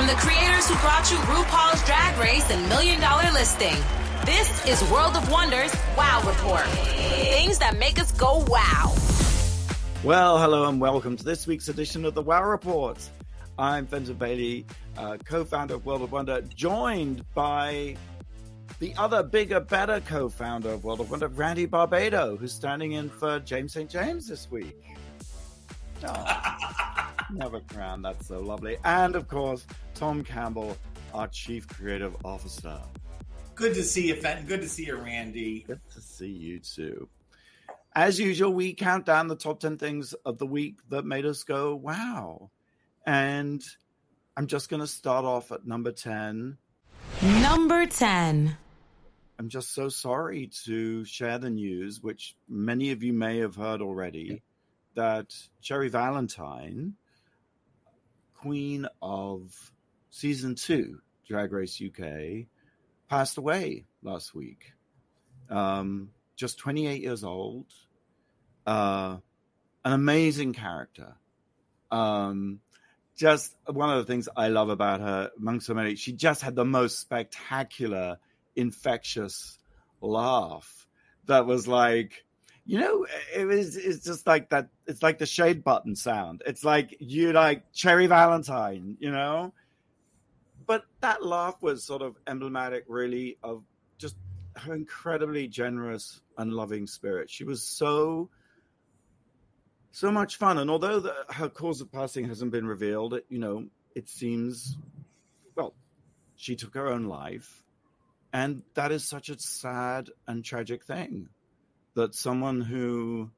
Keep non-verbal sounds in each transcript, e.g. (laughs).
From the creators who brought you RuPaul's Drag Race and Million Dollar Listing, this is World of Wonders Wow Report. Things that make us go wow. Well, hello and welcome to this week's edition of the Wow Report. I'm Fenton Bailey, uh, co founder of World of Wonder, joined by the other bigger, better co founder of World of Wonder, Randy Barbato, who's standing in for James St. James this week. Oh, (laughs) never crown, that's so lovely. And of course, Tom Campbell, our Chief Creative Officer. Good to see you, Fenton. Good to see you, Randy. Good to see you too. As usual, we count down the top 10 things of the week that made us go, wow. And I'm just going to start off at number 10. Number 10. I'm just so sorry to share the news, which many of you may have heard already, that Cherry Valentine, queen of season two, Drag Race UK, passed away last week. Um, just 28 years old, uh, an amazing character. Um, just one of the things I love about her, among so many, she just had the most spectacular, infectious laugh that was like, you know, it was it's just like that. It's like the shade button sound. It's like you like Cherry Valentine, you know. But that laugh was sort of emblematic, really, of just her incredibly generous and loving spirit. She was so so much fun. And although the, her cause of passing hasn't been revealed, you know, it seems, well, she took her own life. And that is such a sad and tragic thing that someone who,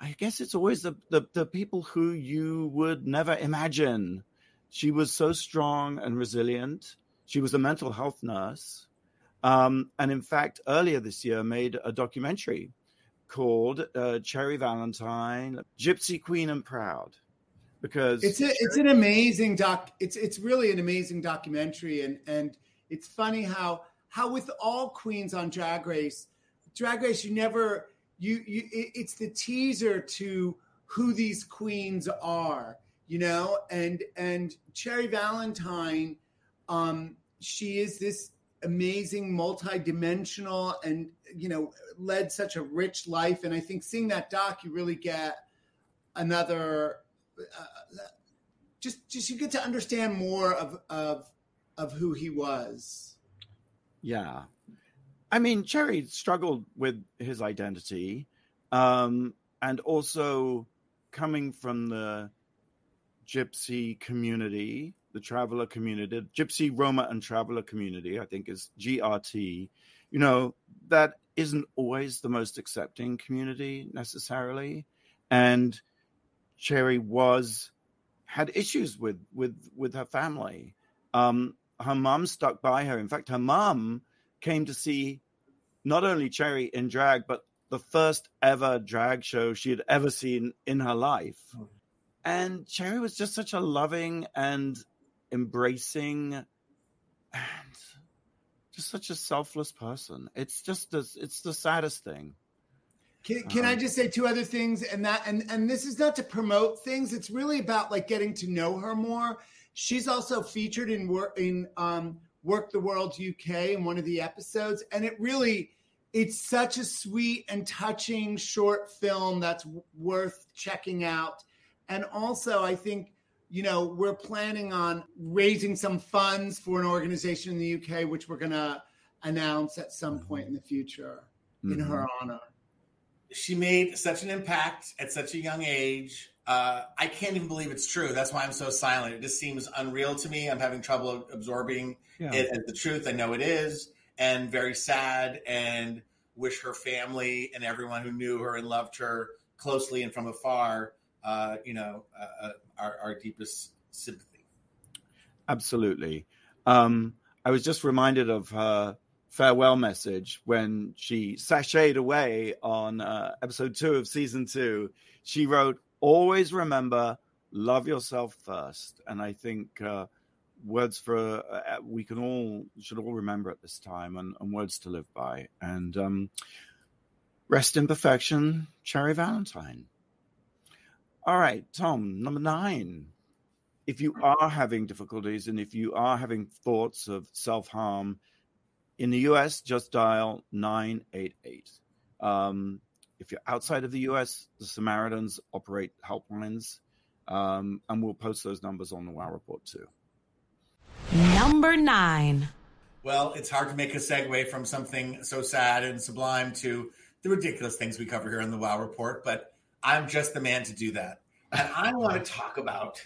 I guess it's always the, the, the people who you would never imagine. She was so strong and resilient. She was a mental health nurse. Um, and in fact, earlier this year, made a documentary called uh, Cherry Valentine, Gypsy Queen and Proud, because it's a, it's an amazing doc. It's it's really an amazing documentary, and and it's funny how how with all queens on Drag Race, Drag Race you never you you it, it's the teaser to who these queens are, you know, and and Cherry Valentine, um, she is this amazing, multi-dimensional, and you know, led such a rich life. And I think seeing that doc, you really get another. Uh, just, just you get to understand more of of of who he was. Yeah, I mean, Cherry struggled with his identity, um, and also coming from the gypsy community the traveler community, Gypsy, Roma, and traveler community, I think is GRT, you know, that isn't always the most accepting community necessarily. And Cherry was had issues with with with her family. Um, her mom stuck by her. In fact, her mom came to see not only Cherry in drag, but the first ever drag show she had ever seen in her life. Hmm. And Cherry was just such a loving and embracing and just such a selfless person. It's just this, it's the saddest thing. Can, can um, I just say two other things? And that and and this is not to promote things. It's really about like getting to know her more. She's also featured in work in um, Werq the World UK in one of the episodes, and it really it's such a sweet and touching short film that's worth checking out. And also, I think you know, we're planning on raising some funds for an organization in the UK, which we're going to announce at some mm-hmm. point in the future mm-hmm. in her honor. She made such an impact at such a young age. Uh, I can't even believe it's true. That's why I'm so silent. It just seems unreal to me. I'm having trouble absorbing yeah. it as the truth. I know it is, and very sad, and wish her family and everyone who knew her and loved her closely and from afar uh, you know, uh, uh, our, our, deepest sympathy. Absolutely. Um, I was just reminded of her farewell message when she sashayed away on uh, episode two of season two. She wrote, "Always remember, love yourself first. And I think uh, words for uh, we can all should all remember at this time, and, and words to live by. And um, rest in perfection, Cherry Valentine. All right, Tom, number nine. if you are having difficulties and if you are having thoughts of self harm, in the US, just dial 988. Um, if you're outside of the US, the Samaritans operate helplines, um, and we'll post those numbers on the WOW Report too. Number nine. Well, it's hard to make a segue from something so sad and sublime to the ridiculous things we cover here in the WOW Report, but I'm just the man to do that. And I want to talk about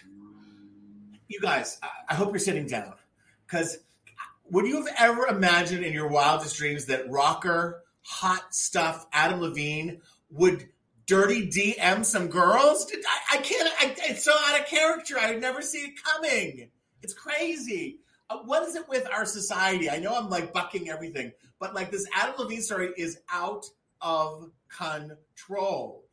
you guys. I hope you're sitting down because would you have ever imagined in your wildest dreams that rocker, hot stuff, Adam Levine would dirty DM some girls? I, I can't. I, it's so out of character. I would never see it coming. It's crazy. Uh, what is it with our society? I know I'm like bucking everything, but like this Adam Levine story is out of control.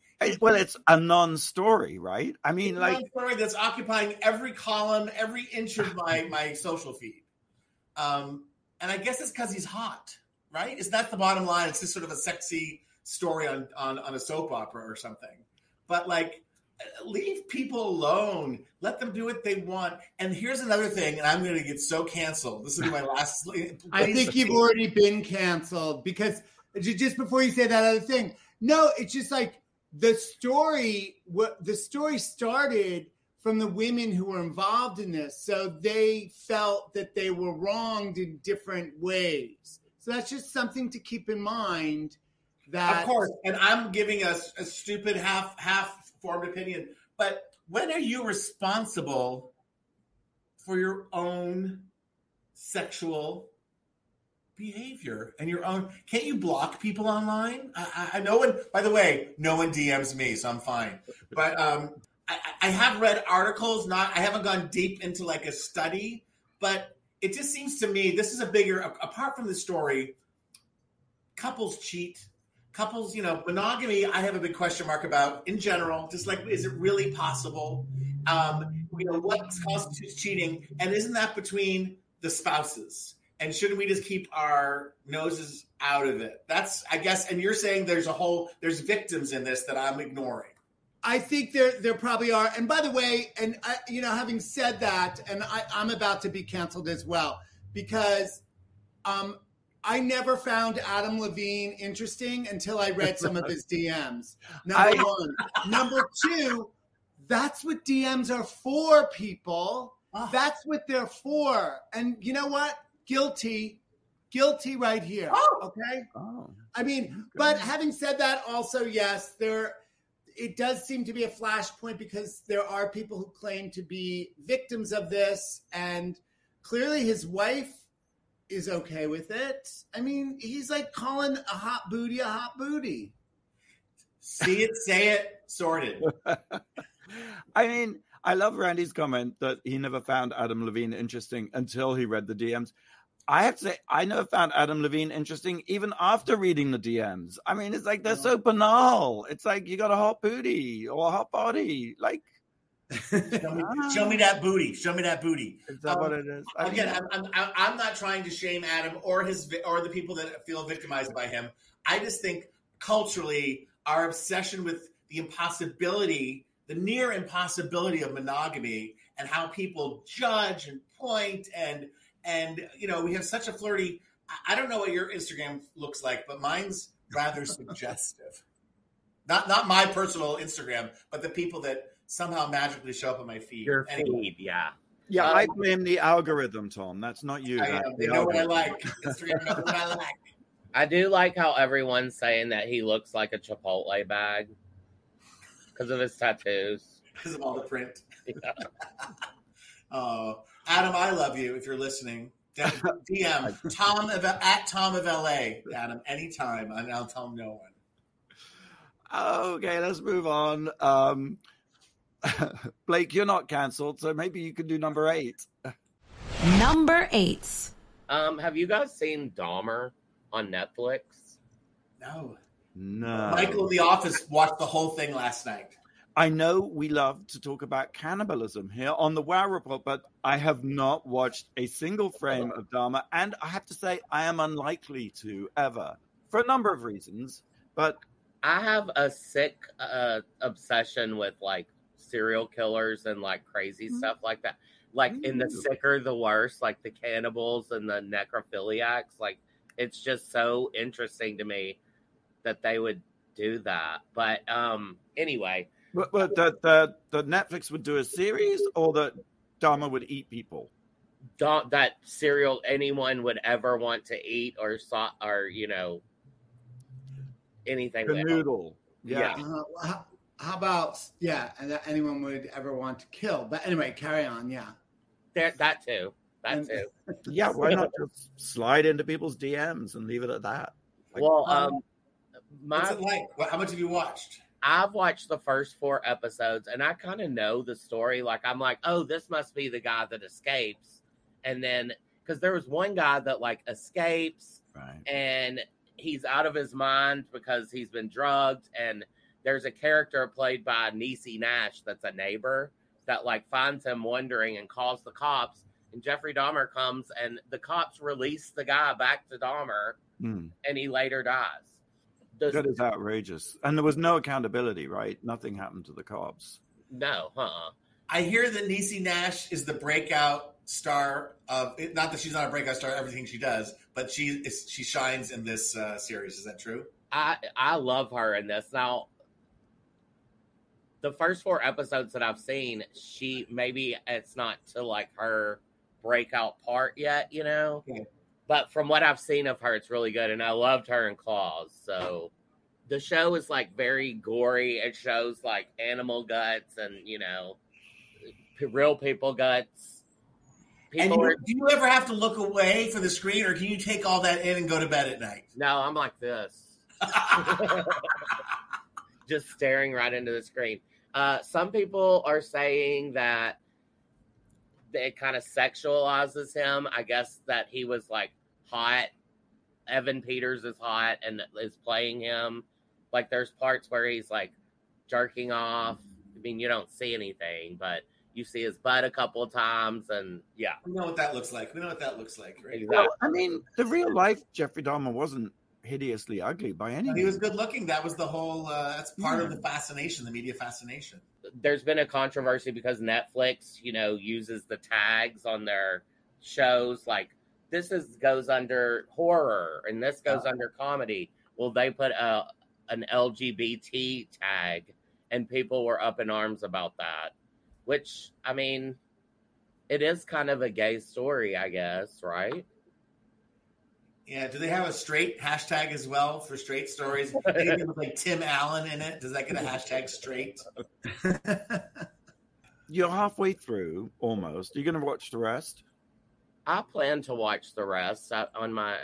Well, it's a non-story, right? I mean, like story that's occupying every column, every inch of my (laughs) my social feed. Um, and I guess it's because he's hot, right? Is that the bottom line? It's just sort of a sexy story on, on, on a soap opera or something. But like, leave people alone. Let them do what they want. And here's another thing, and I'm going to get so canceled. This is my (laughs) last. I think you've already been canceled because just before you say that other thing, no, it's just like the story. What the story started from the women who were involved in this. So they felt that they were wronged in different ways. So that's just something to keep in mind. That of course, and I'm giving us a, a stupid half half formed opinion, but when are you responsible for your own sexual behavior and your own? Can't you block people online? I, I, know one. By the way, no one DMs me, so I'm fine. But um, I, I have read articles, not I haven't gone deep into like a study, but it just seems to me this is a bigger apart from the story. Couples cheat. Couples, you know, monogamy. I have a big question mark about in general. Just like, is it really possible? Um, you know, what constitutes cheating, and isn't that between the spouses? And shouldn't we just keep our noses out of it? That's, I guess. And you're saying there's a whole there's victims in this that I'm ignoring. I think there there probably are. And by the way, and I, you know, having said that, and I, I'm about to be canceled as well because um, I never found Adam Levine interesting until I read some of his (laughs) DMs. Number I, one. Number two, that's what DMs are for, people. Oh. That's what they're for. And you know what? Guilty. Guilty right here. Oh. Okay. Oh. I mean, but having said that, also, yes, there it does seem to be a flashpoint because there are people who claim to be victims of this, and clearly his wife is okay with it. I mean, he's like calling a hot booty a hot booty. See it, say it, sorted. (laughs) I mean, I love Randy's comment that he never found Adam Levine interesting until he read the DMs. I have to say, I never found Adam Levine interesting even after reading the DMs. I mean, it's like they're so banal. It's like you got a hot booty or a hot body. Like, show, me, show, me, that booty. Show me that booty. Is that um, what it is? I again, I'm, I'm, I'm not trying to shame Adam or his or the people that feel victimized by him. I just think culturally, our obsession with the impossibility, the near impossibility of monogamy, and how people judge and point and and you know we have such a flirty. I don't know what your Instagram looks like, but mine's rather (laughs) suggestive. Not not my personal Instagram, but the people that somehow magically show up on my feed. Your anyway. feed, yeah. Yeah, um, I blame the algorithm, Tom. That's not you. I They know what I like. Instagram knows what I like. (laughs) I do like how everyone's saying that he looks like a Chipotle bag because of his tattoos. (laughs) Because of all the print. Yeah. uh, Adam, I love you. If you're listening, (laughs) DM Tom of, at Tom of LA. Adam, anytime, and I'll tell no one. Okay, let's move on. Um, (laughs) Blake, you're not cancelled, so maybe you can do number eight. Number eight. Um, have you guys seen Dahmer on Netflix? No. No. Michael in the office watched the whole thing last night. I know we love to talk about cannibalism here on the Wow Report, but I have not watched a single frame of Dahmer. and I have to say I am unlikely to ever for a number of reasons. But I have a sick uh, obsession with like serial killers and like crazy mm-hmm. stuff like that. Like in the sicker, the worse, like the cannibals and the necrophiliacs. Like it's just so interesting to me that they would do that. But um anyway. But, but that the, the Netflix would do a series or that Dahmer would eat people? that cereal anyone would ever want to eat or saw or you know anything. The noodle. Yeah. yeah. Uh, how, how, about yeah, and that anyone would ever want to kill? But anyway, carry on. Yeah. There, that too. That and, too. (laughs) yeah. Why not just slide into people's DMs and leave it at that? Like, well, um, my, what's it like? How much have you watched? I've watched the first four episodes and I kind of know the story. Like I'm like, oh, this must be the guy that escapes and then because there was one guy that like escapes right. and he's out of his mind because he's been drugged and there's a character played by Niecy Nash that's a neighbor that like finds him wandering and calls the cops and Jeffrey Dahmer comes and the cops release the guy back to Dahmer mm. and he later dies. Does, that is outrageous. And there was no accountability, right? Nothing happened to the cops. No, huh? I hear that Niecy Nash is the breakout star of not that she's not a breakout star everything she does but she is she shines in this uh, series is that true i i love her in this now the first four episodes that i've seen she maybe it's not to like her breakout part yet you know yeah. But from what i've seen of her it's really good and i loved her in claws so the show is like very gory it shows like animal guts and you know real people guts and you, are, do you ever have to look away from the screen, or can you take all that in and go to bed at night? No, I'm like this, (laughs) just staring right into the screen. Uh, some people are saying that it kind of sexualizes him. I guess that he was like hot. Evan Peters is hot and is playing him. Like there's parts where he's like jerking off. I mean, you don't see anything, but you see his butt a couple of times, and yeah, we know what that looks like. We know what that looks like, right? Exactly. Well, I mean, the real life Jeffrey Dahmer wasn't hideously ugly by any means. He was good looking. That was the whole. Uh, that's part yeah. of the fascination, the media fascination. There's been a controversy because Netflix, you know, uses the tags on their shows like this is goes under horror and this goes oh. under comedy. Well, they put a an LGBT tag, and people were up in arms about that which I mean, it is kind of a gay story, I guess, right? Yeah. Do they have a straight hashtag as well for straight stories? Anything with like Tim Allen in it? Does that get a hashtag straight? (laughs) You're halfway through almost. You're going to watch the rest? I plan to watch the rest uh, on my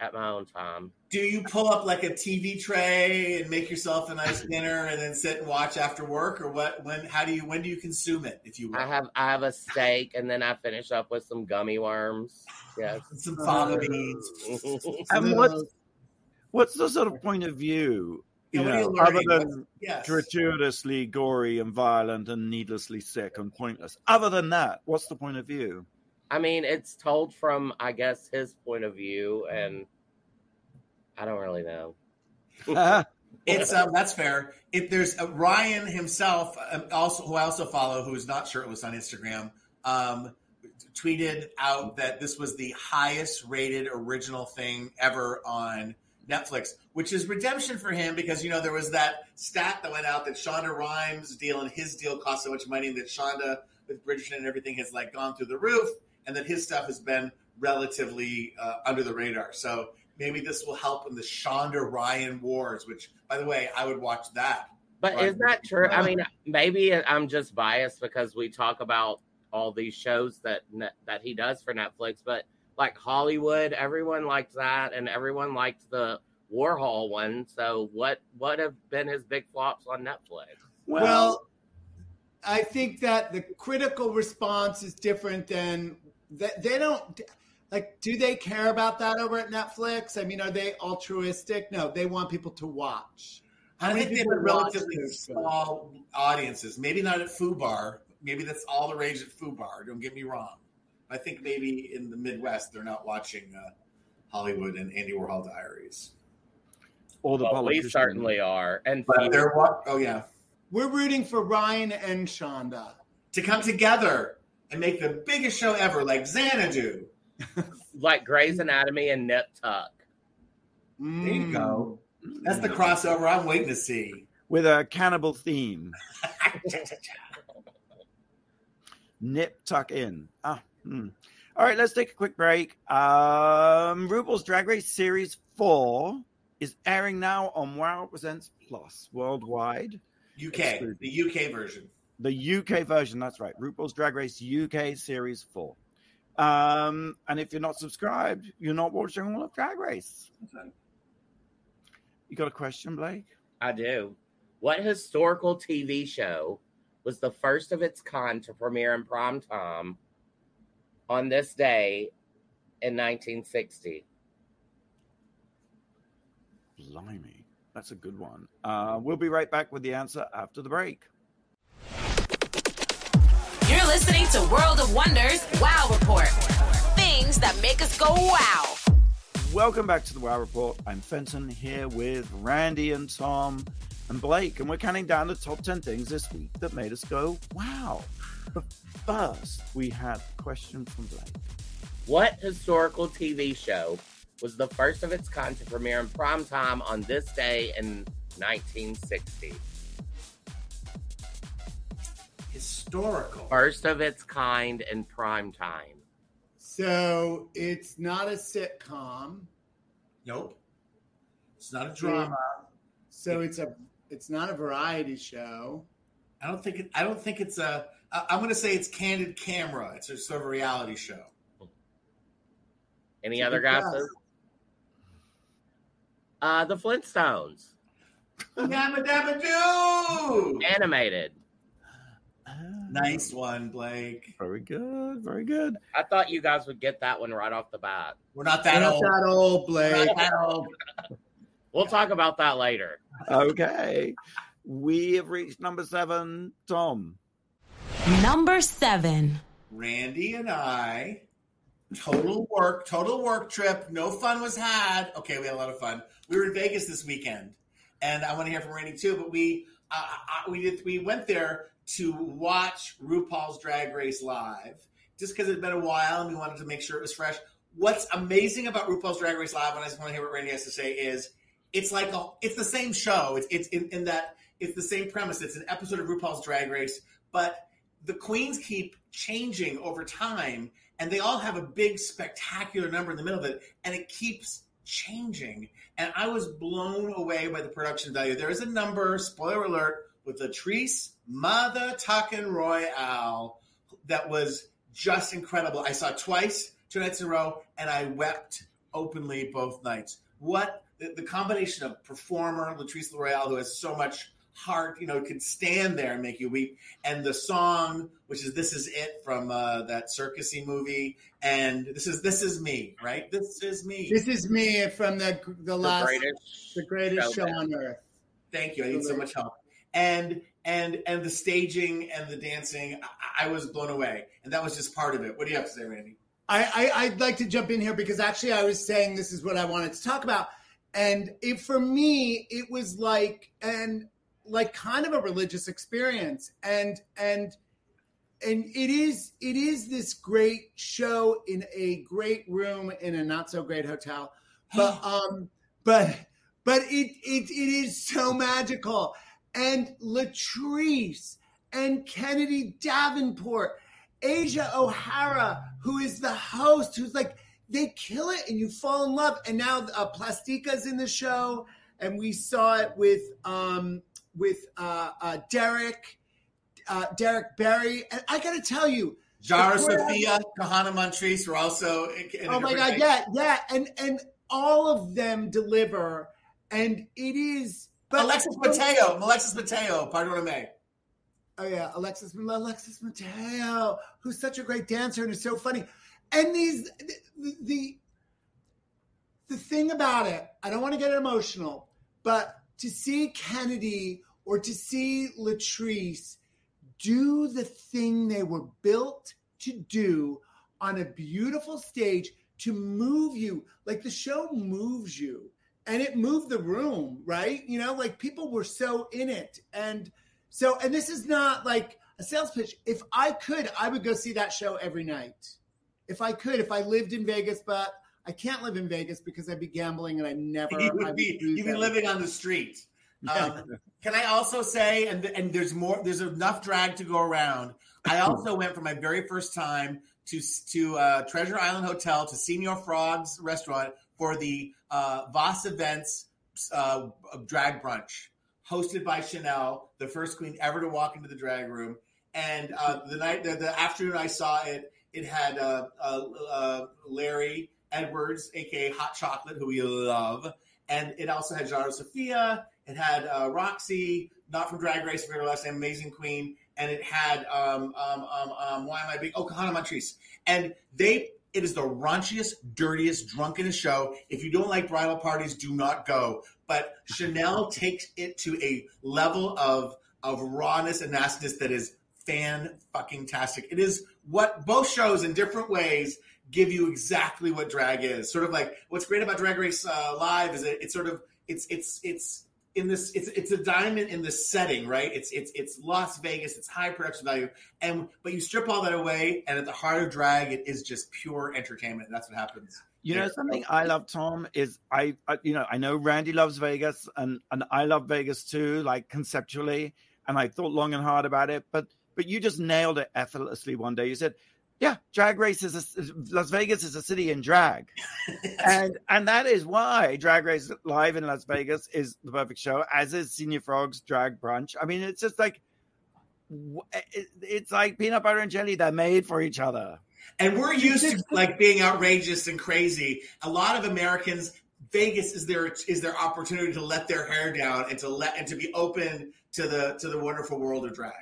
at my own time. Do you pull up like a TV tray and make yourself a nice (laughs) dinner and then sit and watch after work, or what? When? How do you? When do you consume it? If you, will? I have I have a steak and then I finish up with some gummy worms. Yes, (laughs) some fava beans. (laughs) and what's what's the sort of point of view? You yeah, know, other than yes. gratuitously gory and violent and needlessly sick and pointless. Other than that, what's the point of view? I mean, it's told from, I guess, his point of view, and I don't really know. (laughs) it's um, that's fair. If there's uh, Ryan himself, um, also who I also follow, who is not shirtless on Instagram, um, tweeted out that this was the highest rated original thing ever on Netflix, which is redemption for him because you know there was that stat that went out that Shonda Rhimes' deal and his deal cost so much money that Shonda with Bridgerton and everything has like gone through the roof and that his stuff has been relatively uh, under the radar. So maybe this will help in the Shonda Ryan wars, which, by the way, I would watch that. But right? is that true? I mean, maybe I'm just biased because we talk about all these shows that that he does for Netflix, but like Hollywood, everyone liked that, and everyone liked the Warhol one. So what what have been his big flops on Netflix? Well, I think that the critical response is different than they, they don't like do they care about that over at netflix? I mean are they altruistic? No they want people to watch. I think they have relatively small audiences. Maybe not at fubar maybe that's all the rage at fubar don't get me wrong. I think maybe in the midwest they're not watching uh, hollywood and andy warhol diaries. Or the well, we certainly are. And but they're what? Oh yeah. We're rooting for Ryan and Shonda. To come together and make the biggest show ever, like Xanadu, like Grey's Anatomy and Nip Tuck. There you go. That's the crossover I'm waiting to see. With a cannibal theme. (laughs) Nip tuck in. Ah, hmm. All right, let's take a quick break. Um, RuPaul's Drag Race Series 4 is airing now on Wow Presents Plus worldwide. UK, the UK version. The UK version, that's right. RuPaul's Drag Race UK Series 4. Um, and if you're not subscribed, you're not watching all of Drag Race. You got a question, Blake? I do. What historical TV show was the first of its kind to premiere in prime time on this day in 1960? Blimey, that's a good one. Uh, we'll be right back with the answer after the break. You're listening to World of Wonders Wow Report. Things that make us go wow. Welcome back to the Wow Report. I'm Fenton here with Randy and Tom and Blake, and we're counting down the top 10 things this week that made us go wow. But first, we have a question from Blake. What historical TV show was the first of its kind to premiere in prime time on this day in 1960? Historical. First of its kind in prime time. So it's not a sitcom. Nope. It's not a drama. So it's a it's not a variety show. I don't think it, I don't think it's a. I'm going to say it's candid camera. It's a sort of a reality show. Any other guesses? Uh, the Flintstones. Yabba dabba doo! Animated. Nice one, Blake. Very good. Very good. I thought you guys would get that one right off the bat. We're not that Not old. that old, Blake. not that old. (laughs) We'll talk about that later. Okay. We have reached number seven. Tom. Number seven. Randy and I, total work, total work trip. No fun was had. Okay, we had a lot of fun. We were in Vegas this weekend, and I want to hear from Randy too. But we, uh, uh, we did, we went there to watch RuPaul's Drag Race live, just because it'd been a while, and we wanted to make sure it was fresh. What's amazing about RuPaul's Drag Race live, and I just want to hear what Randy has to say, is it's like a, it's the same show. It's it's in, in that it's the same premise. It's an episode of RuPaul's Drag Race, but the queens keep changing over time and they all have a big spectacular number in the middle of it and it keeps changing and i was blown away by the production value there is a number spoiler alert with latrice mother tuckin royale that was just incredible i saw it twice two nights in a row and i wept openly both nights what the, the combination of performer latrice royale who has so much heart, you know, could stand there and make you weep. And the song, which is "This Is It" from uh, that circusy movie, and this is "This Is Me," right? This is me. This is me from the the The last greatest, the greatest show showman. on earth. Thank you. I need so much help. And and and the staging and the dancing, I, I was blown away. And that was just part of it. What do you have to say, Randy? I, I I'd like to jump in here because actually I was saying this is what I wanted to talk about, and it for me it was like and like kind of a religious experience, and and and it is it is this great show in a great room in a not so great hotel, but (sighs) um but but it it it is so magical, and Latrice and Kennedy Davenport. Asia O'Hara, who is the host, who's like, they kill it and you fall in love. And now uh, Plastique's in the show, and we saw it with um, with uh, uh, Derrick, uh, Derrick Barry. And I got to tell you, Jara Sophia, Kahanna Montrese were also. Oh my god, night. yeah, yeah, and and all of them deliver, and it is. But Alexis Mateo, Alexis Mateo, pardon what I may. Oh yeah, Alexis Alexis Mateo, who's such a great dancer and is so funny. And these the the, the thing about it, I don't want to get emotional, but to see Kennedy or to see Latrice do the thing they were built to do on a beautiful stage to move you, like the show moves you, and it moved the room, right? You know, like people were so in it, and So, and this is not like a sales pitch. If I could, I would go see that show every night. If I could, if I lived in Vegas, but I can't live in Vegas because I'd be gambling and (laughs) I never. You would be, you'd be living on the street. Um, can I also say, and and there's more, there's enough drag to go around. I also went for my very first time to to uh, Treasure Island Hotel to Señor Frog's restaurant for the uh, Voss Events uh, drag brunch hosted by Chanel, the first queen ever to walk into the drag room. And uh, the night, the, the, afternoon I saw it, it had uh, uh, uh, Larry Edwards, aka Hot Chocolate, who we love, and it also had Jara Sophia. It had Roxy, not from Drag Race, but her last name, Amazing Queen, and it had um, um, um, um, why am I being oh Kahanna Montrese, and they it is the raunchiest, dirtiest, drunkenest show. If you don't like bridal parties, do not go. But Chanel takes it to a level of of rawness and nastiness that is fan fucking tastic. It is what both shows in different ways give you exactly what drag is. Sort of like what's great about Drag Race uh, Live is that it's sort of it's it's it's in this it's it's a diamond in the setting, right? It's it's it's Las Vegas, it's high production value, and but you strip all that away, and at the heart of drag, it is just pure entertainment. That's what happens. You know something I love, Tom, is I, I, you know I know Randy loves Vegas, and and I love Vegas too, like conceptually, and I thought long and hard about it, but but you just nailed it effortlessly one day. You said yeah, Drag Race is a, Las Vegas is a city in drag, (laughs) and and that is why Drag Race Live in Las Vegas is the perfect show. As is Señor Frog's Drag Brunch. I mean, it's just like eh, it's like peanut butter and jelly. They're made for each other. And we're used to like being outrageous and crazy. A lot of Americans, Vegas is their is their opportunity to let their hair down and to let and to be open to the to the wonderful world of drag.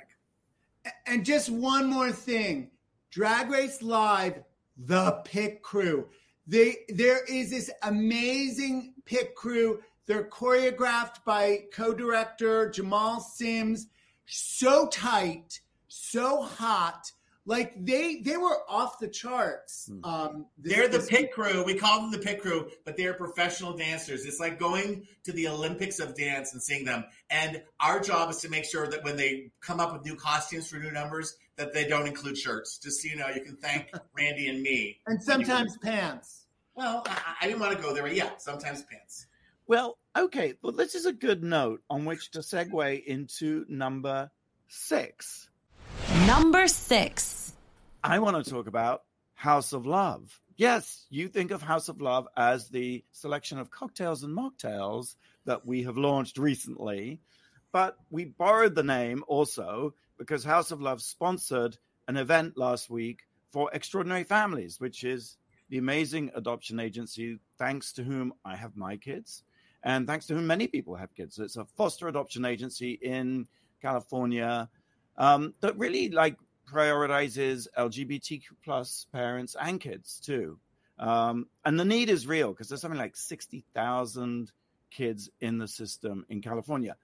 And just one more thing Drag Race Live, the pit crew. They, there is this amazing pit crew. They're choreographed by co-director Jamal Sims. So tight, so hot. Like they they were off the charts. Hmm. Um, this, they're the pit crew. We call them the pit crew, but they're professional dancers. It's like going to the Olympics of dance and seeing them. And our job is to make sure that when they come up with new costumes for new numbers, that they don't include shirts. Just so you know, you can thank (laughs) Randy and me. And sometimes pants. Well, I, I didn't want to go there, but yeah, sometimes pants. Well, okay. Well, this is a good note on which to segue into number six. Number six. I want to talk about House of Love. Yes, you think of House of Love as the selection of cocktails and mocktails that we have launched recently, but we borrowed the name also because House of Love sponsored an event last week for Extraordinary Families, which is the amazing adoption agency thanks to whom I have my kids and thanks to whom many people have kids. It's a foster adoption agency in California um, that really like prioritizes LGBTQ plus parents and kids too. Um, and the need is real because there's something like 60,000 kids in the system in California.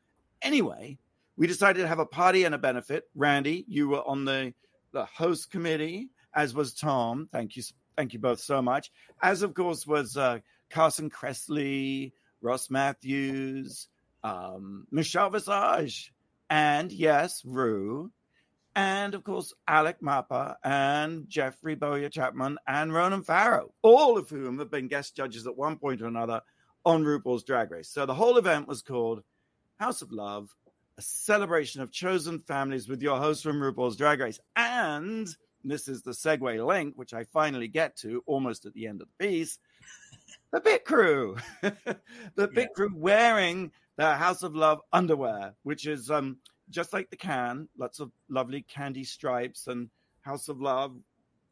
Anyway, we decided to have a party and a benefit. Randy, you were on the, the host committee, as was Tom. Thank you. Thank you both so much. As of course was uh, Carson Kressley, Ross Mathews, um, Michelle Visage, and yes, Rue, and of course Alec Mapa and Jeffrey Bowyer Chapman and Ronan Farrow, all of whom have been guest judges at one point or another on RuPaul's Drag Race. So the whole event was called House of Love, a celebration of chosen families with your host from RuPaul's Drag Race. And this is the segue link, which I finally get to almost at the end of the piece. (laughs) The Bit Crew, (laughs) the yeah. Pit Crew wearing their House of Love underwear, which is um, just like the can, lots of lovely candy stripes and House of Love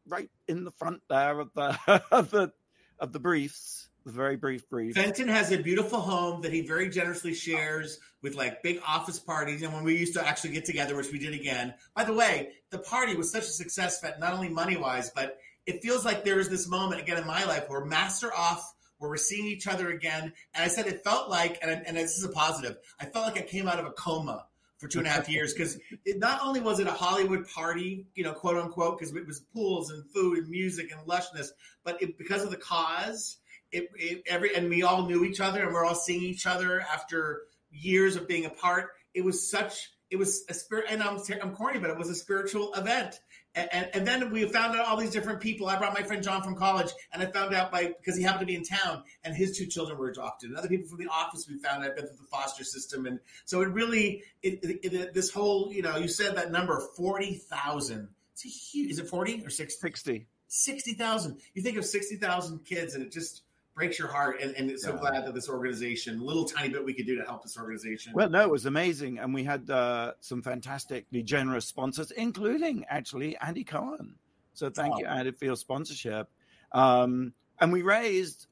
right in the front there of the (laughs) of the of the briefs very brief brief. Fenton has a beautiful home that he very generously shares with like big office parties. And when we used to actually get together, which we did again, by the way, the party was such a success, that not only money wise, but it feels like there is this moment again in my life where master off, where we're seeing each other again. And I said it felt like, and, and this is a positive, I felt like I came out of a coma for two and a half (laughs) years because it not only was it a Hollywood party, you know, quote unquote, because it was pools and food and music and lushness, but it, because of the cause it, it, every and we all knew each other and we're all seeing each other after years of being apart. It was such it was a spirit, and I'm I'm corny, but it was a spiritual event. And, and, and, then we found out all these different people. I brought my friend John from college, and I found out by because he happened to be in town, and his two children were adopted. And other people from the office we found I've been through the foster system, and so it really it, it, it, this whole you know you said that number forty thousand. It's a huge. Is it forty or 60? 60. 60,000. You think of 60,000 kids and it just breaks your heart. And, and so yeah. glad that this organization, little tiny bit we could do to help this organization. Well, no, it was amazing. And we had uh, some fantastically generous sponsors, including actually Andy Cohen. So thank oh. you, Andy, for your sponsorship. Um, and we raised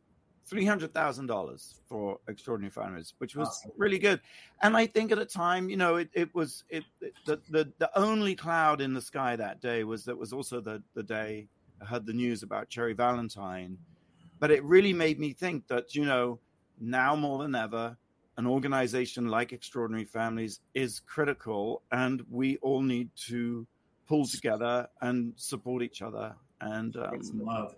$300,000 for Extraordinary Families, which was awesome. really good. And I think at the time, you know, it, it was it, it, the, the, the only cloud in the sky that day was that was also the, the day I heard the news about Cherry Valentine. But it really made me think that, you know, now more than ever, an organization like Extraordinary Families is critical, and we all need to pull together and support each other. And um, love.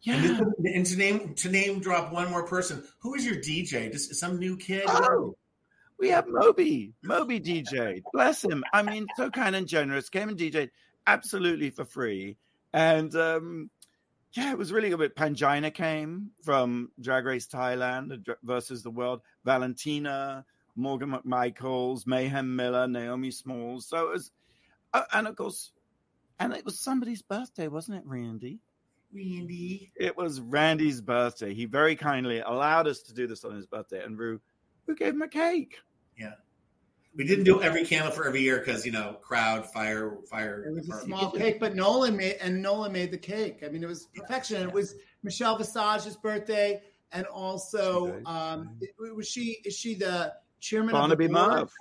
Yeah. And, and, to name to name drop one more person, who is your DJ? Just some new kid? Oh, we have Moby, Moby DJ. Bless him. I mean, so kind and generous. Came and DJed absolutely for free. And um, yeah, it was really good. Pangina came from Drag Race Thailand versus the world. Valentina, Morgan McMichaels, Mayhem Miller, Naomi Smalls. So it was, uh, and of course, and it was somebody's birthday, wasn't it, Randy? Randy. It was Randy's birthday. He very kindly allowed us to do this on his birthday, and Rue, we gave him a cake. Yeah. We didn't do every candle for every year because you know crowd fire fire. It was a small cake, but Nolan made and Nolan made the cake. I mean, it was perfection. Yeah. It was Michelle Visage's birthday, and also um, it, was she is she the chairman Barnaby of the board? Murph.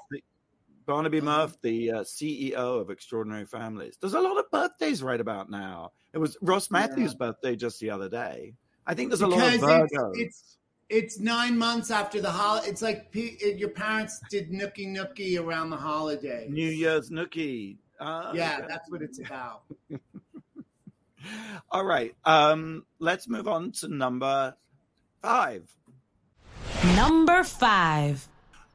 Barnaby uh-huh. Murph, the uh, CEO of Extraordinary Families. There's a lot of birthdays right about now. It was Ross Mathews' yeah. birthday just the other day. I think there's a because lot of Virgos. It's, it's, it's nine months after the holiday. It's like your parents did nookie nookie around the holiday. New Year's nookie. Uh, yeah, okay. that's what it's about. (laughs) All right. Um, let's move on to number five. Number five.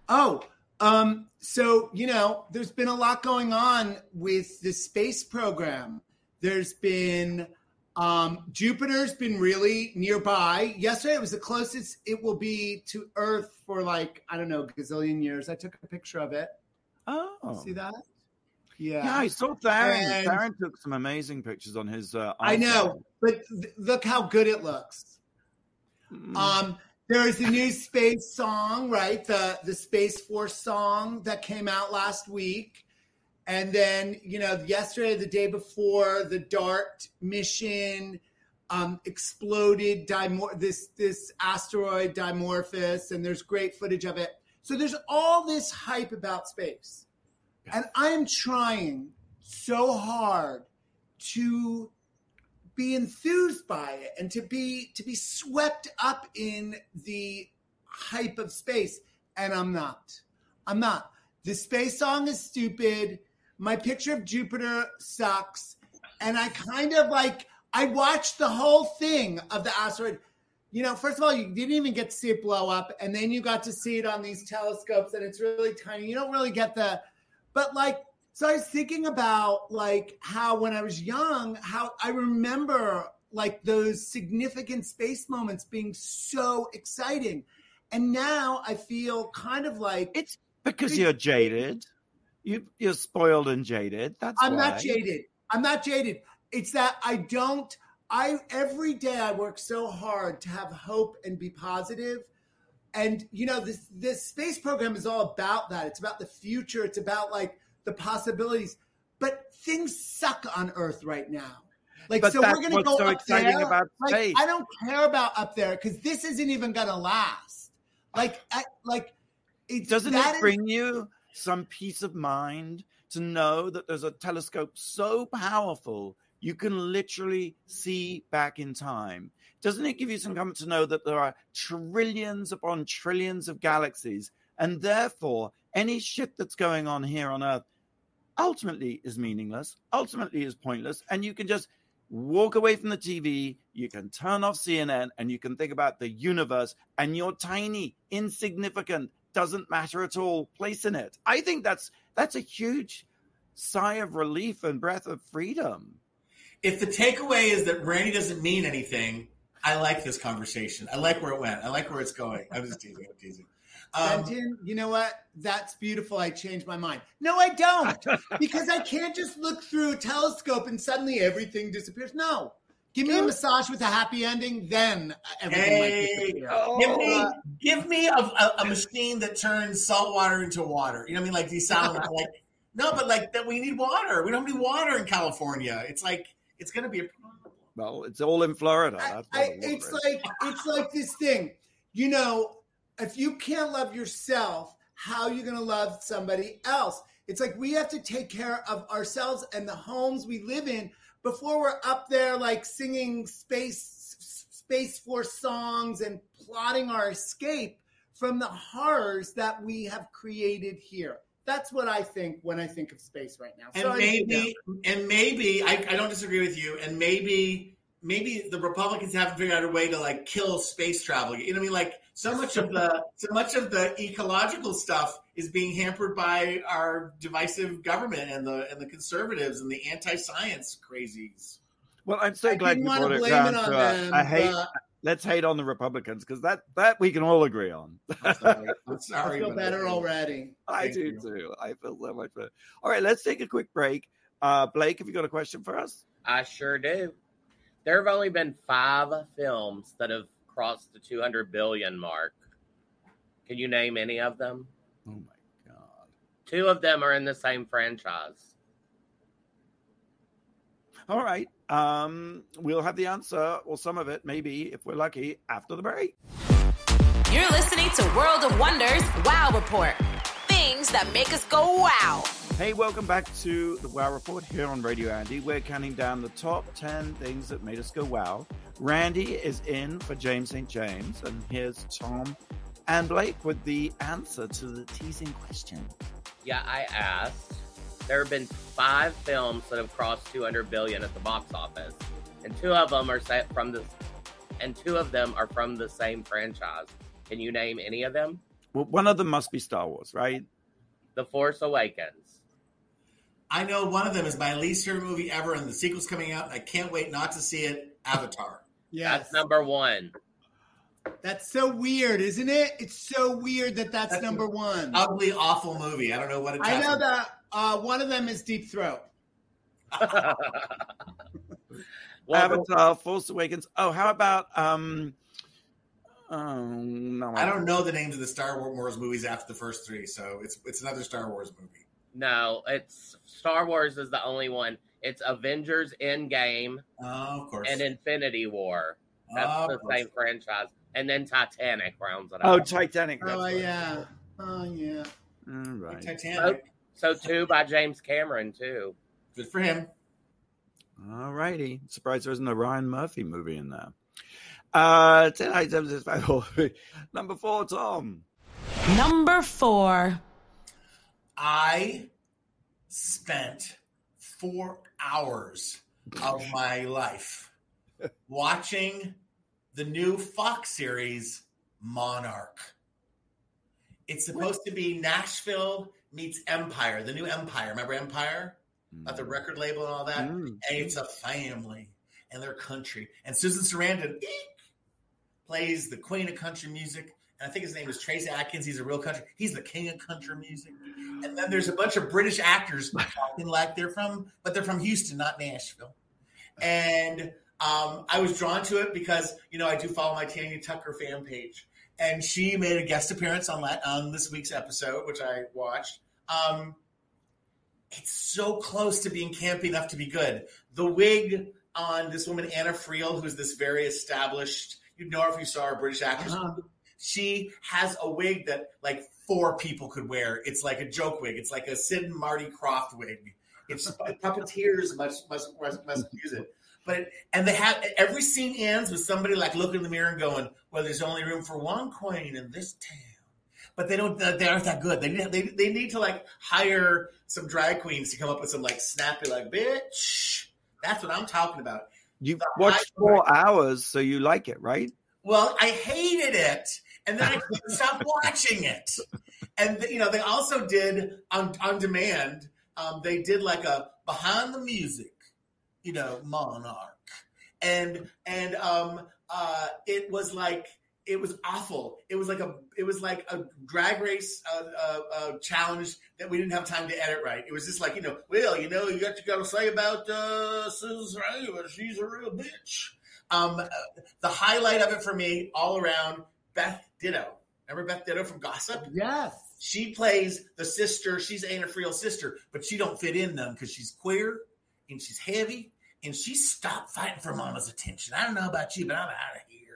Oh, um, so you know, there's been a lot going on with the space program. There's been um, Jupiter's been really nearby. Yesterday, it was the closest it will be to Earth for like I don't know, gazillion years. I took a picture of it. Oh, see that? Yeah, yeah, I saw Theron. And Theron took some amazing pictures on his. Uh, I know, but th- look how good it looks. Mm. Um, there's a new space song, right? The the Space Force song that came out last week. And then, you know, yesterday, the day before, the DART mission um, exploded Dimor- this this asteroid Dimorphos, and there's great footage of it. So there's all this hype about space, and I'm trying so hard to be enthused by it and to be to be swept up in the hype of space, and I'm not. I'm not. The space song is stupid my picture of Jupiter sucks. And I kind of like, I watched the whole thing of the asteroid. You know, first of all, you didn't even get to see it blow up. And then you got to see it on these telescopes and it's really tiny. You don't really get the, but like, so I was thinking about like how when I was young, how I remember like those significant space moments being so exciting. And now I feel kind of like it's because you're jaded. You you're spoiled and jaded. That's I'm why. not jaded. I'm not jaded. It's that I don't. I every day I work so hard to have hope and be positive. And you know this this space program is all about that. It's about the future. It's about like the possibilities. But things suck on Earth right now. Like but so, we're going to go so up there. About like, space. I don't care about up there because this isn't even going to last. Like, I, like, it, doesn't it bring is, you some peace of mind to know that there's a telescope so powerful you can literally see back in time. Doesn't it give you some comfort to know that there are trillions upon trillions of galaxies, and therefore any shit that's going on here on Earth ultimately is meaningless, ultimately is pointless, and you can just walk away from the TV, you can turn off CNN, and you can think about the universe, and you're tiny, insignificant, doesn't matter at all place in it. I think that's that's a huge sigh of relief and breath of freedom. If the takeaway is that Randy doesn't mean anything, I like this conversation. I like where it went. I like where it's going. I'm just teasing. I'm teasing. Um, you know what? That's beautiful. I changed my mind. No, I don't, because I can't just look through a telescope and suddenly everything disappears. No, give me a massage with a happy ending, then everything hey, oh, give me, oh. give me a, a, a, machine that turns salt water into water. You know what I mean? Like desalinate. like (laughs) no, but like that we need water. We don't need water in California. It's like it's going to be a problem. Well, it's all in Florida. I, I, it's like it's like this thing. You know, if you can't love yourself, how are you going to love somebody else? It's like we have to take care of ourselves and the homes we live in before we're up there like singing space space force songs and plotting our escape from the horrors that we have created here. That's what I think when I think of space right now. And so maybe, and maybe I, I don't disagree with you. And maybe, maybe the Republicans haven't figured out a way to like kill space travel. You know what I mean? Like so much of the so much of the ecological stuff is being hampered by our divisive government and the and the conservatives and the anti-science crazies. Well, I'm so I glad you brought it down. It them, I hate. But... Let's hate on the Republicans because that that we can all agree on. I'm sorry. (laughs) I'm sorry I feel better already. I Thank do you. too. I feel so much better. All right, let's take a quick break. Uh, Blake, have you got a question for us? I sure do. There have only been five films that have crossed the 200 billion mark. Can you name any of them? Oh my god. Two of them are in the same franchise. All right. Um, we'll have the answer, or some of it, maybe, if we're lucky, after the break. You're listening to World of Wonders Wow Report. Things that make us go wow. Hey, welcome back to the Wow Report here on Radio Andy. We're counting down the top 10 things that made us go wow. Randy is in for James St. James, and here's Tom and Blake with the answer to the teasing question. Yeah, I asked. There have been five films that have crossed 200 billion at the box office, and two of them are set from the, and two of them are from the same franchise. Can you name any of them? Well, one of them must be Star Wars, right? The Force Awakens. I know one of them is my least favorite movie ever, and the sequel's coming out. I can't wait not to see it. Avatar. Yeah, that's number one. That's so weird, isn't it? It's so weird that that's, that's number one. Ugly, awful movie. I don't know what it's. I know that uh, one of them is Deep Throat. (laughs) well, Avatar, Force Awakens. Oh, how about um? Oh, no, I don't know the names of the Star Wars movies after the first three, so it's it's another Star Wars movie. No, it's Star Wars is the only one. It's Avengers Endgame. Oh, of course. And Infinity War. That's oh, the same franchise. And then Titanic rounds it oh, out. Oh, Titanic. Oh, yeah. Oh, yeah. All right. Titanic. So, so, two by James Cameron, too. Good for him. All righty. Surprised there isn't a Ryan Murphy movie in there. Uh, 10 items Number four, Tom. Number four. I spent four hours of my life (laughs) watching the new Fox series Monarch. It's supposed to be Nashville meets Empire, the new Empire. Remember Empire? Mm. About the record label and all that? Mm. And it's a family and their country. And Susan Sarandon eek, plays the queen of country music and I think his name is Trace Atkins. He's a real country. He's the king of country music. And then there's a bunch of British actors (laughs) talking like they're from, but they're from Houston, not Nashville. And um, I was drawn to it because you know I do follow my Tanya Tucker fan page, and she made a guest appearance on that on this week's episode, which I watched. Um, it's so close to being campy enough to be good. The wig on this woman Anna Friel, who's this very established. You'd know her if you saw her British actress. Uh-huh she has a wig that like four people could wear. It's like a joke wig. It's like a Sid and Marty Krofft wig. It's puppeteers must must must, must use it. But and they have every scene ends with somebody like looking in the mirror and going, "Well, there's only room for one queen in this town." But they don't. Uh, they aren't that good. They need, they they need to like hire some drag queens to come up with some like snappy like bitch. That's what I'm talking about. You watched four hours, so you like it, right? Well, I hated it and then I (laughs) couldn't stop watching it. And you know, they also did on on demand. Um, they did like a behind the music, you know, monarch, and and um, uh, it was like it was awful. It was like a it was like a drag race uh, uh, uh, challenge that we didn't have time to edit right. It was just like you know, well, you know, you got to got to say about uh, Susan She's a real bitch. Um, uh, the highlight of it for me, all around, Beth Ditto. Remember Beth Ditto from Gossip? Yes. She plays the sister. She's Anna Friel's sister, but she don't fit in them because she's queer and she's heavy and she stopped fighting for Mama's attention. I don't know about you, but I'm out of here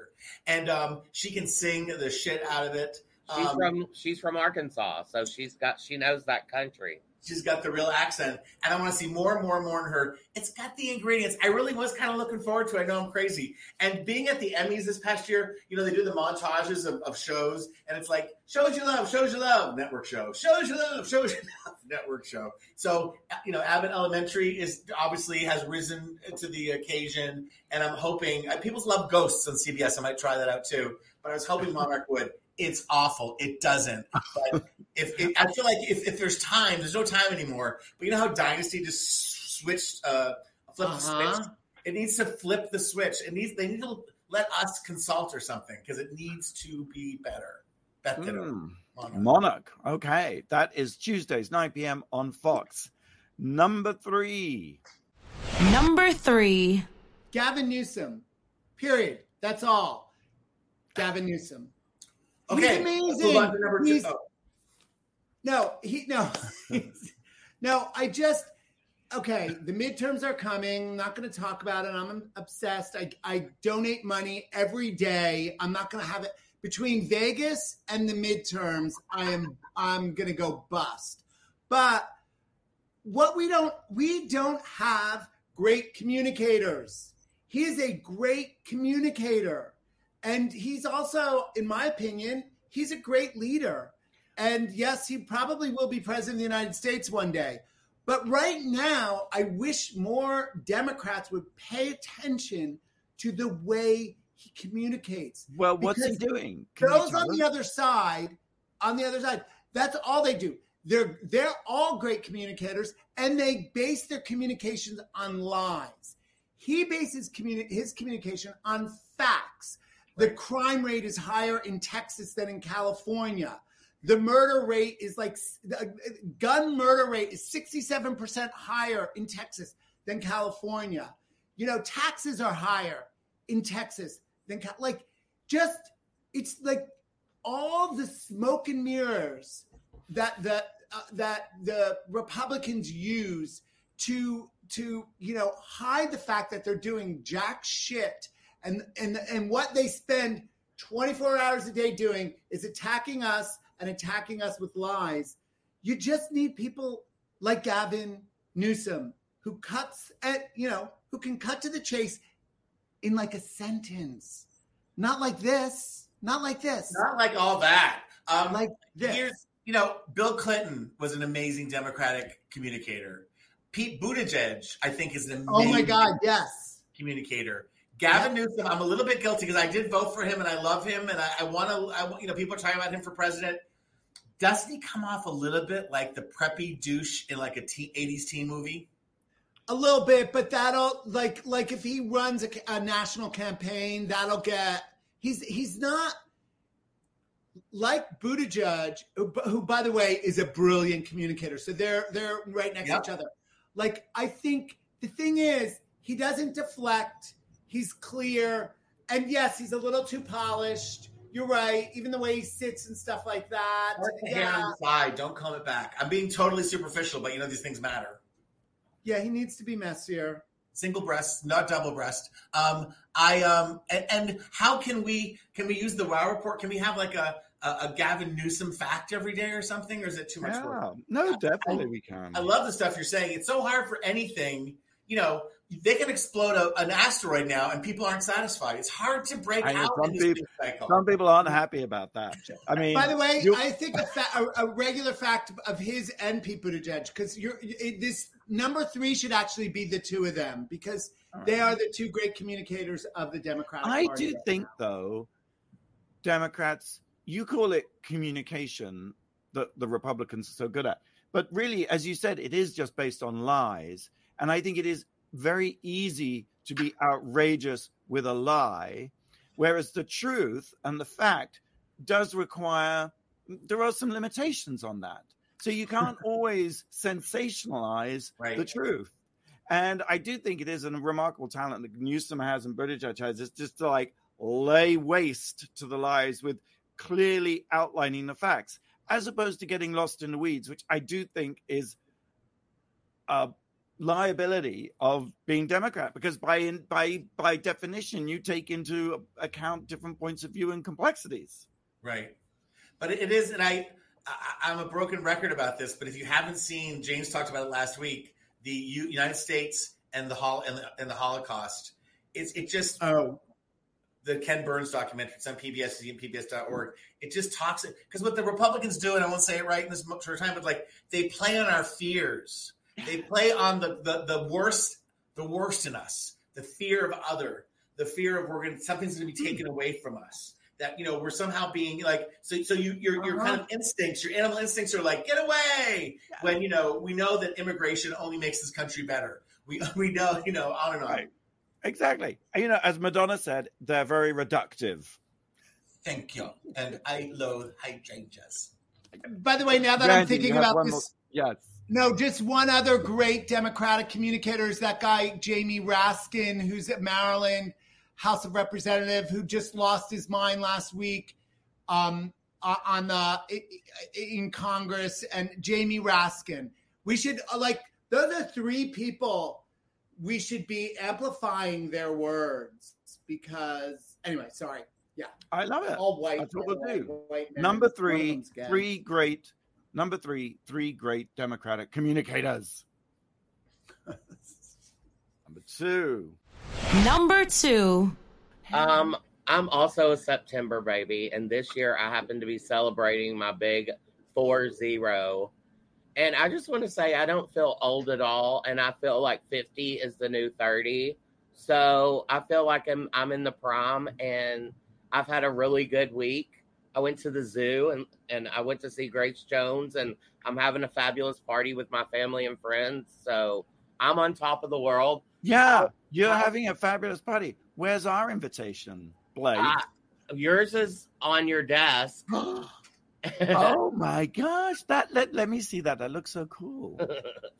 and um, she can sing the shit out of it. She's um, from she's from Arkansas, so she's got she knows that country. She's got the real accent, and I want to see more and more and more in her. It's got the ingredients. I really was kind of looking forward to. it. I know I'm crazy, and being at the Emmys this past year, you know they do the montages of, of shows, and it's like shows you love, shows you love, network show, shows you love, shows you (laughs) love, network show. So you know Abbott Elementary is obviously has risen to the occasion, and I'm hoping uh, people love Ghosts on CBS. I might try that out too, but I was hoping Monarch would it's awful. It doesn't. But if it, I feel like if, if there's time, there's no time anymore. But you know how Dynasty just switched, uh, flipped uh-huh. the switch. It needs to flip the switch. It needs. They need to let us consult or something because it needs to be better. Better. Mm. Monarch. Monarch. Okay, that is Tuesdays 9 p.m. on Fox. Number three. Number three. Gavin Newsom. Period. That's all. Gavin Newsom. Okay. He's amazing. He's, oh. No, he no. (laughs) no, I just okay, the midterms are coming. I'm not going to talk about it. I'm obsessed. I, I donate money every day. I'm not going to have it between Vegas and the midterms. I am I'm going to go bust. But what we don't we don't have great communicators. He is a great communicator. And he's also, in my opinion, he's a great leader. And yes, he probably will be president of the United States one day. But right now, I wish more Democrats would pay attention to the way he communicates. Well, what's he doing? Can those on the other side, on the other side, that's all they do. They're they're all great communicators, and they base their communications on lies. He bases communi- his communication on facts. The crime rate is higher in Texas than in California. The murder rate is like gun murder rate is 67% higher in Texas than California. You know, taxes are higher in Texas than like just it's like all the smoke and mirrors that the uh, that the Republicans use to to you know hide the fact that they're doing jack shit and and and what they spend 24 hours a day doing is attacking us and attacking us with lies. You just need people like Gavin Newsom who cuts at you know who can cut to the chase in like a sentence, not like this, not like this, not like all that. Um, like this. Here's you know Bill Clinton was an amazing Democratic communicator. Pete Buttigieg, I think, is an amazing oh my god, yes, communicator. Gavin Newsom, I'm a little bit guilty because I did vote for him and I love him and I, I want to. You know, people are talking about him for president. Doesn't he come off a little bit like the preppy douche in like a teen, 80s teen movie? A little bit, but that'll like like if he runs a, a national campaign, that'll get. He's he's not like Buttigieg, who, who, by the way is a brilliant communicator. So they're they're right next yep. to each other. Like I think the thing is, he doesn't deflect. He's clear. And yes, he's a little too polished. You're right. Even the way he sits and stuff like that. yeah. on the side. Don't comb it back. I'm being totally superficial, but you know these things matter. Yeah, he needs to be messier. Single breast, not double breast. Um, I um, and, and how can we can we use the Wow report? Can we have like a a, a Gavin Newsom fact every day or something, or is it too much yeah. work? No, definitely I, we can. I love the stuff you're saying. It's so hard for anything. You know, they can explode a, an asteroid now and people aren't satisfied. It's hard to break I out some people, Some people aren't happy about that. I mean, by the way, you, I think a, fa- a, a, regular fact of his and Pete Buttigieg because you're it, this number three should actually be the two of them because right. they are the two great communicators of the Democratic. I Party do think though, Democrats you call it communication that the Republicans are so good at. But really, as you said, it is just based on lies. And I think it is very easy to be outrageous with a lie, whereas the truth and the fact does require, there are some limitations on that. So you can't (laughs) always sensationalize right. the truth. And I do think it is a remarkable talent that Newsom has and Buttigieg has, is just to like lay waste to the lies with clearly outlining the facts, as opposed to getting lost in the weeds, which I do think is a liability of being Democrat, because by in, by by definition, you take into account different points of view and complexities. Right, but it is, and I, I I'm a broken record about this. But if you haven't seen, James talked about it last week the United States and the hol- and the, and the Holocaust. It's it just oh the Ken Burns documentary. It's on PBS and PBS.org. It just talks because what the Republicans do, and I won't say it right in this short time, but like they play on our fears. They play on the the, the worst the worst in us, the fear of other, the fear of we're going something's going to be taken away from us. That you know we're somehow being like so so you your your uh-huh. kind of instincts your animal instincts are like get away! Yeah. when you know we know that immigration only makes this country better. We (laughs) we know you know on and on. Right. exactly. You know as madonna said they're very reductive. Thank you. And i loathe hydrangeas. (laughs) By the way now that i'm thinking about this more, yes no, just one other great Democratic communicator is that guy, Jamie Raskin, who's at Maryland House of Representative who just lost his mind last week um, on the in Congress, and Jamie Raskin. We should uh, like those are three people we should be amplifying their words because anyway, sorry. Yeah. I love it. All white. That's what we'll do. Number three, three great number three, three great Democratic communicators. (laughs) number two. Number two. Um, I'm also a September baby, and this year I happen to be celebrating my big four zero. And I just want to say I don't feel old at all, and I feel like 50 is the new 30. So I feel like I'm I'm in the prime, and I've had a really good week. I went to the zoo and and I went to see Grace Jones, and I'm having a fabulous party with my family and friends. So I'm on top of the world. Yeah, you're having a fabulous party. Where's our invitation, Blake? Uh, yours is on your desk. (gasps) (gasps) (laughs) oh my gosh! That let, let me see that. That looks so cool.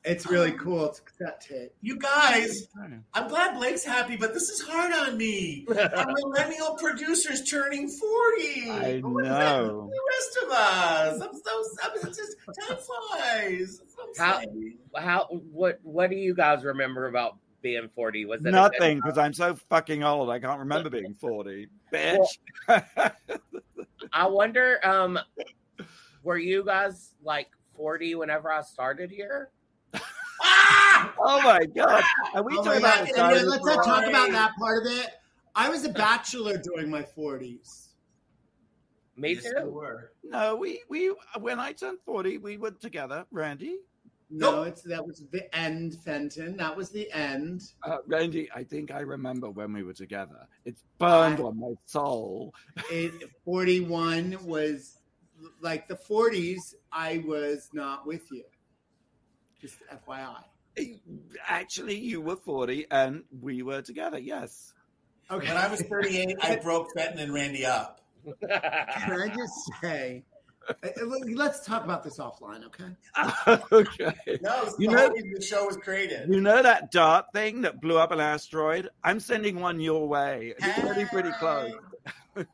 It's really um, cool. It's that tape. You guys, I'm glad Blake's happy, but this is hard on me. (laughs) Our millennial producer's turning 40. I know. The rest of us. I'm so. I mean, just time flies. How? How? What? What do you guys remember about being 40? Was it nothing because I'm so fucking old. I can't remember being 40. Bitch. Well, (laughs) I wonder, um, were you guys like 40 whenever I started here? ah! (laughs) Oh my god! Are we oh talking about? Yeah, let's not talk about that part of it. I was a bachelor during my 40s. Me too. No, we we when I turned 40, we were together, Randy. No, nope. it's that was the end, Fenton. That was the end. Uh, Randy, I think I remember when we were together. It's burned I, on my soul. (laughs) It, 41 was like the 40s. I was not with you. Just FYI. Actually, you were 40 and we were together. Yes. Okay. When I was 38, I broke Fenton and Randy up. Can I just say? (laughs) Let's talk about this offline, okay? (laughs) okay. No, you know the show was created. You know that dart thing that blew up an asteroid? I'm sending one your way. It's hey. pretty pretty close. (laughs)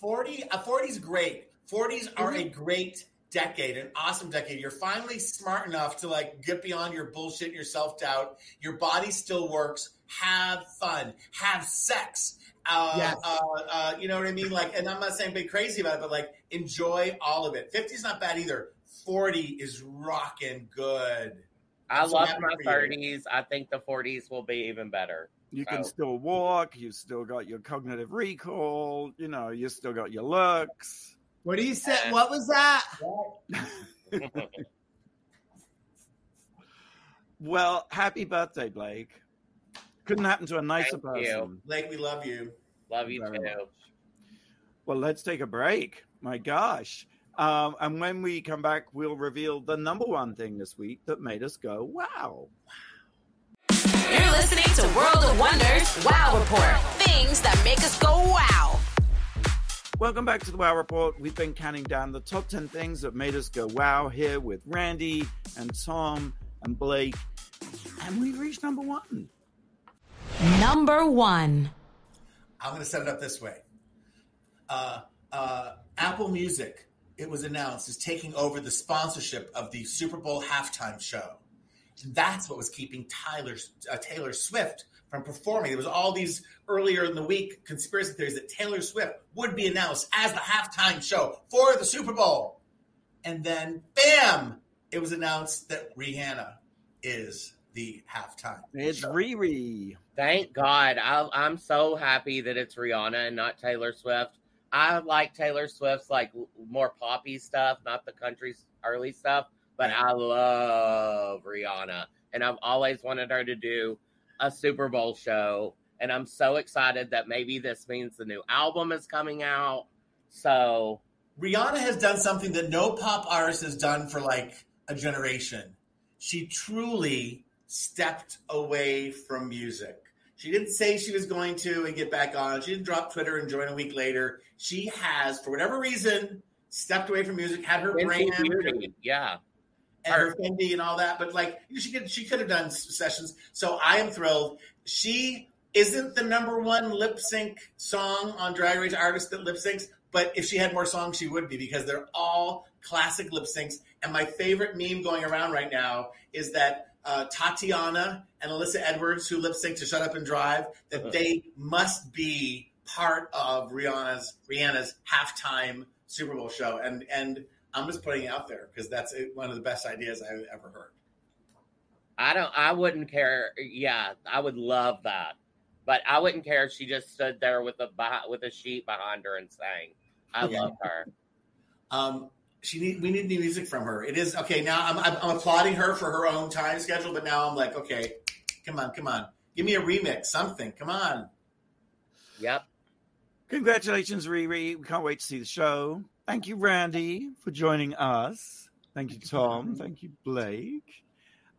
40 uh, 40's great. 40s are a great decade, an awesome decade. You're finally smart enough to like get beyond your bullshit your self-doubt. Your body still works. Have fun. Have sex uh, yes. Uh, uh, you know what I mean? Like, and I'm not saying be crazy about it, but like enjoy all of it. 50 is not bad either. 40 is rocking good. I love my 30s. I think the 40s will be even better. You can still walk. You still got your cognitive recall. You know, you still got your looks. What do you say? What was that? (laughs) well, happy birthday, Blake. Couldn't happen to a nicer Thank person. You. Blake, we love you. Love you Very too. Much. Well, let's take a break. My gosh. Um, and when we come back, we'll reveal the number one thing this week that made us go, wow. You're listening to World of Wonders Wow Report. Things that make us go wow. Welcome back to the Wow Report. We've been counting down the top 10 things that made us go wow here with Randy and Tom and Blake. And we've reached number one. Number one. I'm going to set it up this way. Uh, uh, Apple Music, it was announced, is taking over the sponsorship of the Super Bowl halftime show. That's what was keeping Tyler uh, Taylor Swift from performing. There was all these earlier in the week conspiracy theories that Taylor Swift would be announced as the halftime show for the Super Bowl, and then bam, it was announced that Rihanna is the halftime. It's show. Riri. Thank God. I, I'm so happy that it's Rihanna and not Taylor Swift. I like Taylor Swift's like more poppy stuff, not the country's early stuff. But I love Rihanna, and I've always wanted her to do a Super Bowl show. And I'm so excited that maybe this means the new album is coming out. So Rihanna has done something that no pop artist has done for like a generation. She truly stepped away from music. She didn't say she was going to and get back on. She didn't drop Twitter and join a week later. She has, for whatever reason, stepped away from music, had her brand, yeah, and her Fenty and all that. But like she could, she could have done sessions. So I am thrilled. She isn't the number one lip sync song on Drag Race artist that lip syncs, but if she had more songs, she would be because they're all classic lip syncs. And my favorite meme going around right now is that uh, Tatiana and Alyssa Edwards, who lip sync to "Shut Up and Drive," that uh-huh. they must be part of Rihanna's Rihanna's halftime Super Bowl show. And and I'm just putting it out there because that's one of the best ideas I've ever heard. I don't. I wouldn't care. Yeah, I would love that, but I wouldn't care if she just stood there with a with a sheet behind her and sang. I yeah. love her. Um, she need we need new music from her. It is okay now. I'm, I'm, I'm applauding her for her own time schedule, but now I'm like, okay, come on, come on, give me a remix, something. Come on. Yep. Congratulations, Riri. We can't wait to see the show. Thank you, Randy, for joining us. Thank you, Tom. Thank you, Blake.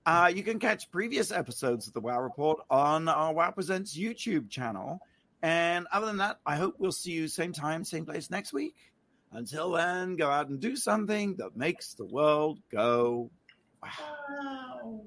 Uh, you can catch previous episodes of the WoW Report on our WoW Presents YouTube channel. And other than that, I hope we'll see you same time, same place next week. Until then, go out and do something that makes the world go wow.